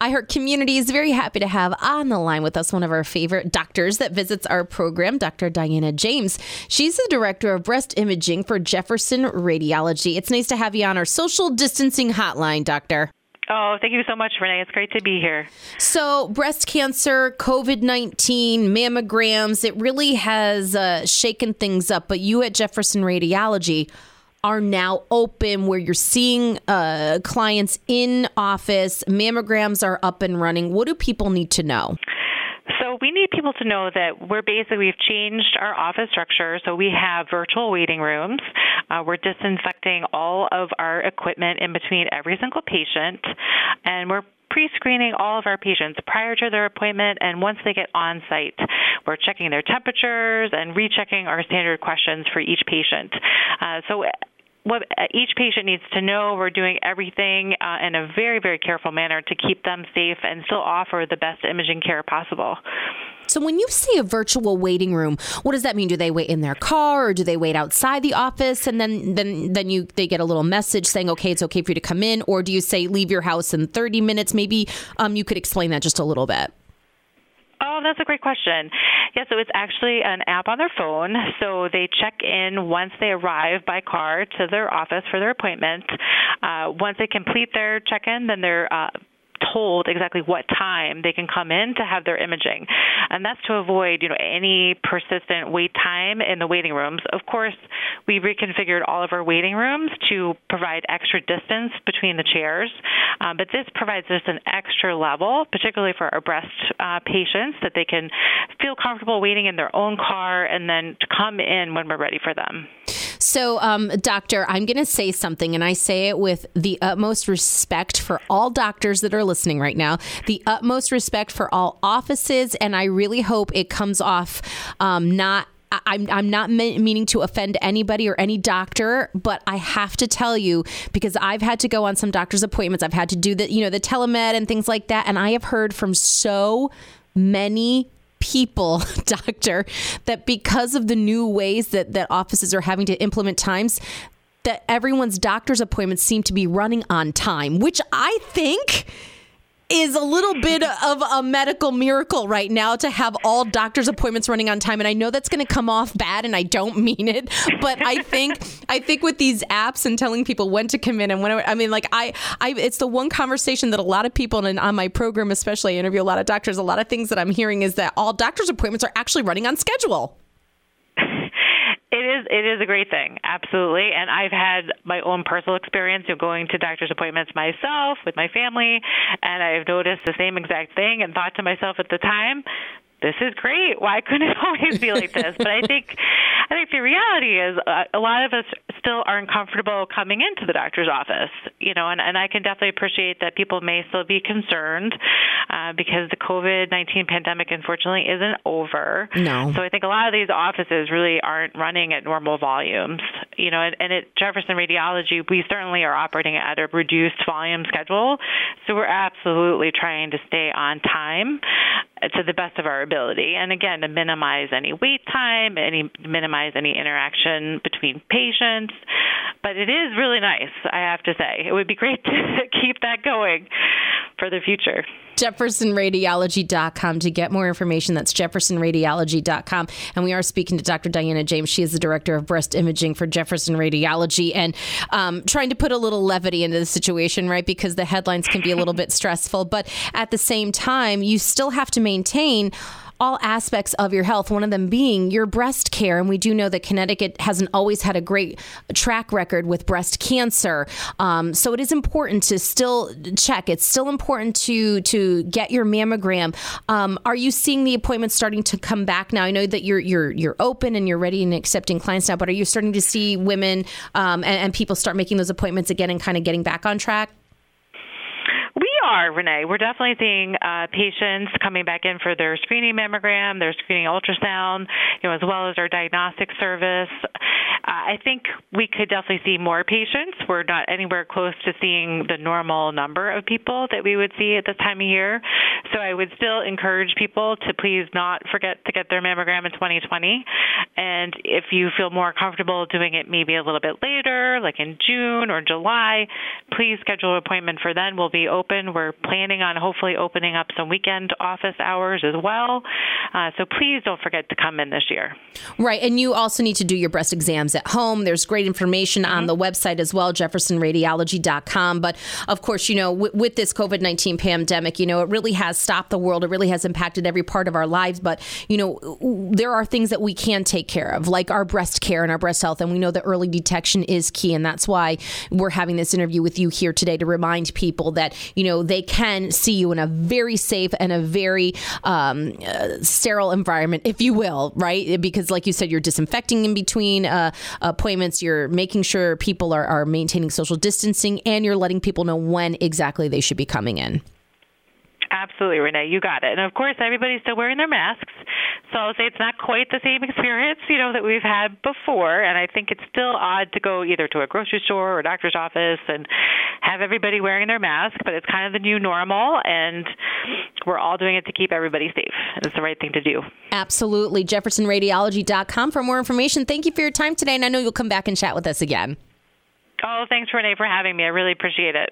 iHeart Community is very happy to have on the line with us one of our favorite doctors that visits our program, Dr. Diana James. She's the director of breast imaging for Jefferson Radiology. It's nice to have you on our social distancing hotline, Doctor. Oh, thank you so much, Renee. It's great to be here. So, breast cancer, COVID 19, mammograms, it really has uh, shaken things up. But you at Jefferson Radiology, are now open where you're seeing uh, clients in office, mammograms are up and running. What do people need to know? So we need people to know that we're basically we've changed our office structure. So we have virtual waiting rooms. Uh, we're disinfecting all of our equipment in between every single patient, and we're pre-screening all of our patients prior to their appointment and once they get on site. We're checking their temperatures and rechecking our standard questions for each patient. Uh, so what each patient needs to know. We're doing everything uh, in a very, very careful manner to keep them safe and still offer the best imaging care possible. So when you say a virtual waiting room, what does that mean? Do they wait in their car or do they wait outside the office and then then then you they get a little message saying okay, it's okay for you to come in or do you say leave your house in 30 minutes? Maybe um, you could explain that just a little bit. Oh, that's a great question. Yeah, so it's actually an app on their phone. So they check in once they arrive by car to their office for their appointment. Uh, once they complete their check in, then they're uh, told exactly what time they can come in to have their imaging. And that's to avoid, you know, any persistent wait time in the waiting rooms. Of course, we reconfigured all of our waiting rooms to provide extra distance between the chairs. Um, but this provides us an extra level, particularly for our breast uh, patients, that they can feel comfortable waiting in their own car and then come in when we're ready for them. So, um, doctor, I'm going to say something, and I say it with the utmost respect for all doctors that are listening right now, the utmost respect for all offices, and I really hope it comes off um, not I'm, I'm not meaning to offend anybody or any doctor, but I have to tell you because I've had to go on some doctor's appointments. I've had to do the, you know, the telemed and things like that. And I have heard from so many people, doctor, that because of the new ways that, that offices are having to implement times, that everyone's doctor's appointments seem to be running on time, which I think is a little bit of a medical miracle right now to have all doctor's appointments running on time. And I know that's going to come off bad and I don't mean it but I think I think with these apps and telling people when to come in and when I mean like I I it's the one conversation that a lot of people and on my program especially I interview a lot of doctors a lot of things that I'm hearing is that all doctor's appointments are actually running on schedule it is it is a great thing, absolutely. And I've had my own personal experience of going to doctor's appointments myself with my family, and I've noticed the same exact thing and thought to myself at the time, this is great. Why couldn't it always be like this? but I think, I think the reality is uh, a lot of us still aren't comfortable coming into the doctor's office. You know, and, and I can definitely appreciate that people may still be concerned uh, because the COVID nineteen pandemic, unfortunately, isn't over. No. So I think a lot of these offices really aren't running at normal volumes. You know, and, and at Jefferson Radiology, we certainly are operating at a reduced volume schedule. So we're absolutely trying to stay on time to the best of our ability. And again, to minimize any wait time, any minimize any interaction between patients. But it is really nice, I have to say. It would be great to keep that going for the future. JeffersonRadiology.com to get more information. That's JeffersonRadiology.com. And we are speaking to Dr. Diana James. She is the director of breast imaging for Jefferson Radiology and um, trying to put a little levity into the situation, right? Because the headlines can be a little bit stressful. But at the same time, you still have to maintain all aspects of your health, one of them being your breast care. And we do know that Connecticut hasn't always had a great track record with breast cancer. Um, so it is important to still check. It's still important to to get your mammogram. Um, are you seeing the appointments starting to come back now? I know that you're you're you're open and you're ready and accepting clients now, but are you starting to see women um, and, and people start making those appointments again and kind of getting back on track? Are, Renee. We're definitely seeing uh, patients coming back in for their screening mammogram, their screening ultrasound, you know, as well as our diagnostic service. I think we could definitely see more patients. We're not anywhere close to seeing the normal number of people that we would see at this time of year. So I would still encourage people to please not forget to get their mammogram in 2020. And if you feel more comfortable doing it maybe a little bit later, like in June or July, please schedule an appointment for then. We'll be open. We're planning on hopefully opening up some weekend office hours as well. Uh, so please don't forget to come in this year. Right. And you also need to do your breast exams at home. There's great information mm-hmm. on the website as well, jeffersonradiology.com. But of course, you know, w- with this COVID 19 pandemic, you know, it really has stopped the world. It really has impacted every part of our lives. But, you know, there are things that we can take care of, like our breast care and our breast health. And we know that early detection is key. And that's why we're having this interview with you here today to remind people that, you know, they can see you in a very safe and a very um, uh, sterile environment, if you will, right? Because, like you said, you're disinfecting in between uh, appointments, you're making sure people are, are maintaining social distancing, and you're letting people know when exactly they should be coming in. Absolutely, Renee, you got it. And of course, everybody's still wearing their masks. So I'll say it's not quite the same experience, you know, that we've had before. And I think it's still odd to go either to a grocery store or a doctor's office and have everybody wearing their mask, but it's kind of the new normal. And we're all doing it to keep everybody safe. It's the right thing to do. Absolutely. JeffersonRadiology.com for more information. Thank you for your time today. And I know you'll come back and chat with us again. Oh, thanks, Renee, for having me. I really appreciate it.